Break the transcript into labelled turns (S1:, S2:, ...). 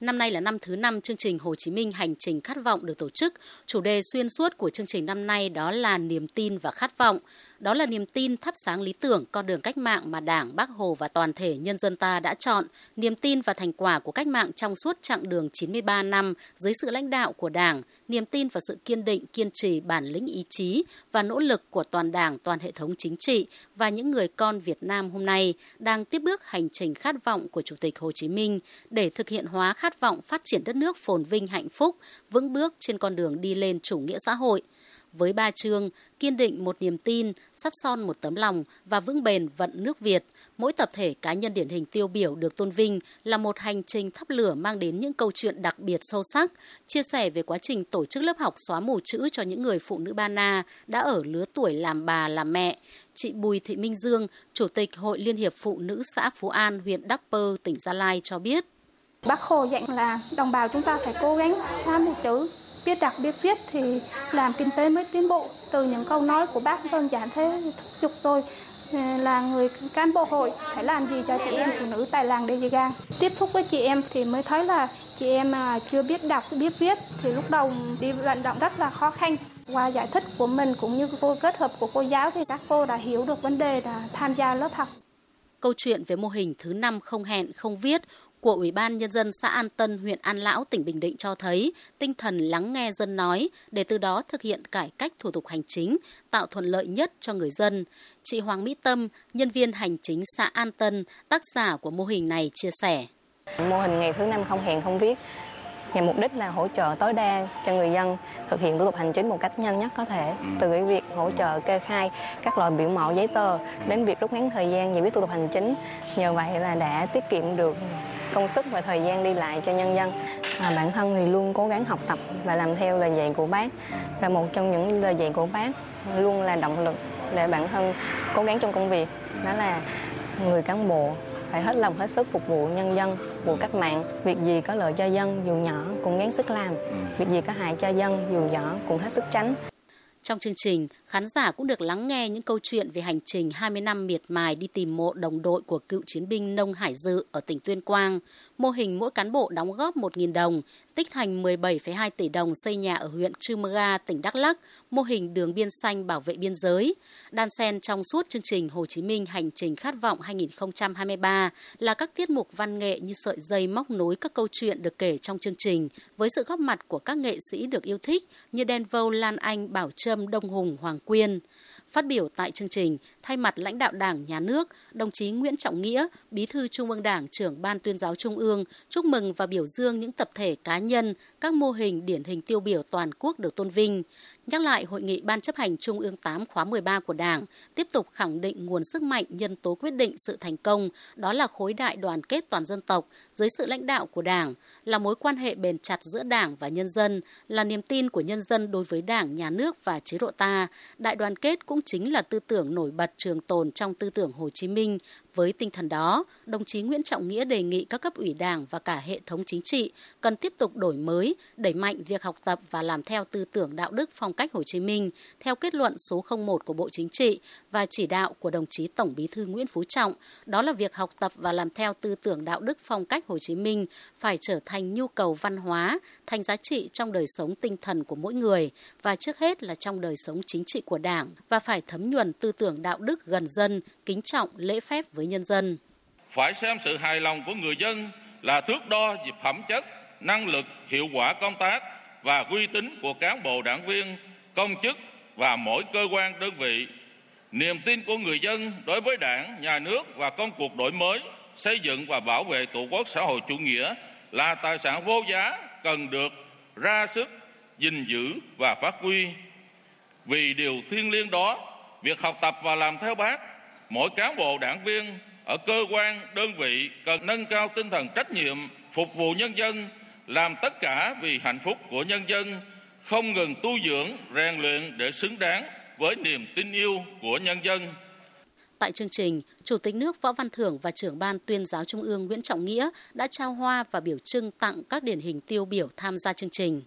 S1: Năm nay là năm thứ năm chương trình Hồ Chí Minh Hành trình khát vọng được tổ chức. Chủ đề xuyên suốt của chương trình năm nay đó là niềm tin và khát vọng. Đó là niềm tin thắp sáng lý tưởng con đường cách mạng mà Đảng, Bác Hồ và toàn thể nhân dân ta đã chọn, niềm tin và thành quả của cách mạng trong suốt chặng đường 93 năm dưới sự lãnh đạo của Đảng, niềm tin và sự kiên định, kiên trì, bản lĩnh ý chí và nỗ lực của toàn Đảng, toàn hệ thống chính trị và những người con Việt Nam hôm nay đang tiếp bước hành trình khát vọng của Chủ tịch Hồ Chí Minh để thực hiện hóa khát vọng phát triển đất nước phồn vinh hạnh phúc, vững bước trên con đường đi lên chủ nghĩa xã hội – với ba chương kiên định một niềm tin, sắt son một tấm lòng và vững bền vận nước Việt. Mỗi tập thể cá nhân điển hình tiêu biểu được tôn vinh là một hành trình thắp lửa mang đến những câu chuyện đặc biệt sâu sắc, chia sẻ về quá trình tổ chức lớp học xóa mù chữ cho những người phụ nữ Ba Na đã ở lứa tuổi làm bà làm mẹ. Chị Bùi Thị Minh Dương, Chủ tịch Hội Liên hiệp Phụ nữ xã Phú An, huyện Đắc Pơ, tỉnh Gia Lai cho biết.
S2: Bác Hồ dạy là đồng bào chúng ta phải cố gắng xóa mù chữ biết đọc biết viết thì làm kinh tế mới tiến bộ từ những câu nói của bác đơn giản thế thúc giục tôi ờ, là người cán bộ hội phải làm gì cho chị em phụ nữ tại làng Đề Gang. Tiếp xúc với chị em thì mới thấy là chị em à, chưa biết đọc, biết viết thì lúc đầu đi vận động rất là khó khăn. Qua giải thích của mình cũng như cô kết hợp của cô giáo thì các cô đã hiểu được vấn đề là tham gia lớp học.
S1: Câu chuyện về mô hình thứ năm không hẹn, không viết của Ủy ban Nhân dân xã An Tân, huyện An Lão, tỉnh Bình Định cho thấy tinh thần lắng nghe dân nói để từ đó thực hiện cải cách thủ tục hành chính, tạo thuận lợi nhất cho người dân. Chị Hoàng Mỹ Tâm, nhân viên hành chính xã An Tân, tác giả của mô hình này chia sẻ.
S3: Mô hình ngày thứ năm không hẹn không viết nhằm mục đích là hỗ trợ tối đa cho người dân thực hiện thủ tục hành chính một cách nhanh nhất có thể ừ. từ cái việc hỗ trợ kê khai các loại biểu mẫu giấy tờ đến việc rút ngắn thời gian giải quyết thủ tục hành chính nhờ vậy là đã tiết kiệm được công sức và thời gian đi lại cho nhân dân. À, bản thân thì luôn cố gắng học tập và làm theo lời dạy của bác. Và một trong những lời dạy của bác luôn là động lực để bản thân cố gắng trong công việc. Đó là người cán bộ phải hết lòng hết sức phục vụ nhân dân vụ cách mạng. Việc gì có lợi cho dân dù nhỏ cũng gắng sức làm. Ừ. việc gì có hại cho dân dù nhỏ cũng hết sức tránh
S1: trong chương trình, khán giả cũng được lắng nghe những câu chuyện về hành trình 20 năm miệt mài đi tìm mộ đồng đội của cựu chiến binh Nông Hải Dự ở tỉnh Tuyên Quang, mô hình mỗi cán bộ đóng góp 1.000 đồng, tích thành 17,2 tỷ đồng xây nhà ở huyện Trư Mơ Ga, tỉnh Đắk Lắk, mô hình đường biên xanh bảo vệ biên giới. Đan xen trong suốt chương trình Hồ Chí Minh Hành trình khát vọng 2023 là các tiết mục văn nghệ như sợi dây móc nối các câu chuyện được kể trong chương trình với sự góp mặt của các nghệ sĩ được yêu thích như Đen Vâu, Lan Anh, Bảo Trâm, Đông Hùng, Hoàng Quyên. Phát biểu tại chương trình, thay mặt lãnh đạo Đảng, Nhà nước, đồng chí Nguyễn Trọng Nghĩa, Bí thư Trung ương Đảng, trưởng Ban tuyên giáo Trung ương, chúc mừng và biểu dương những tập thể cá nhân, các mô hình điển hình tiêu biểu toàn quốc được tôn vinh. Nhắc lại hội nghị Ban chấp hành Trung ương 8 khóa 13 của Đảng, tiếp tục khẳng định nguồn sức mạnh nhân tố quyết định sự thành công, đó là khối đại đoàn kết toàn dân tộc dưới sự lãnh đạo của Đảng, là mối quan hệ bền chặt giữa Đảng và nhân dân, là niềm tin của nhân dân đối với Đảng, nhà nước và chế độ ta. Đại đoàn kết cũng chính là tư tưởng nổi bật trường tồn trong tư tưởng Hồ Chí Minh với tinh thần đó, đồng chí Nguyễn Trọng Nghĩa đề nghị các cấp ủy Đảng và cả hệ thống chính trị cần tiếp tục đổi mới, đẩy mạnh việc học tập và làm theo tư tưởng đạo đức phong cách Hồ Chí Minh theo kết luận số 01 của Bộ Chính trị và chỉ đạo của đồng chí Tổng Bí thư Nguyễn Phú Trọng, đó là việc học tập và làm theo tư tưởng đạo đức phong cách Hồ Chí Minh phải trở thành nhu cầu văn hóa, thành giá trị trong đời sống tinh thần của mỗi người và trước hết là trong đời sống chính trị của Đảng và phải thấm nhuần tư tưởng đạo đức gần dân, kính trọng, lễ phép với với nhân dân.
S4: Phải xem sự hài lòng của người dân là thước đo về phẩm chất, năng lực, hiệu quả công tác và uy tín của cán bộ đảng viên, công chức và mỗi cơ quan đơn vị. Niềm tin của người dân đối với đảng, nhà nước và công cuộc đổi mới, xây dựng và bảo vệ tổ quốc xã hội chủ nghĩa là tài sản vô giá cần được ra sức gìn giữ và phát huy. Vì điều thiêng liêng đó, việc học tập và làm theo bác mỗi cán bộ đảng viên ở cơ quan đơn vị cần nâng cao tinh thần trách nhiệm phục vụ nhân dân làm tất cả vì hạnh phúc của nhân dân không ngừng tu dưỡng rèn luyện để xứng đáng với niềm tin yêu của nhân dân
S1: Tại chương trình, Chủ tịch nước Võ Văn Thưởng và trưởng ban tuyên giáo Trung ương Nguyễn Trọng Nghĩa đã trao hoa và biểu trưng tặng các điển hình tiêu biểu tham gia chương trình.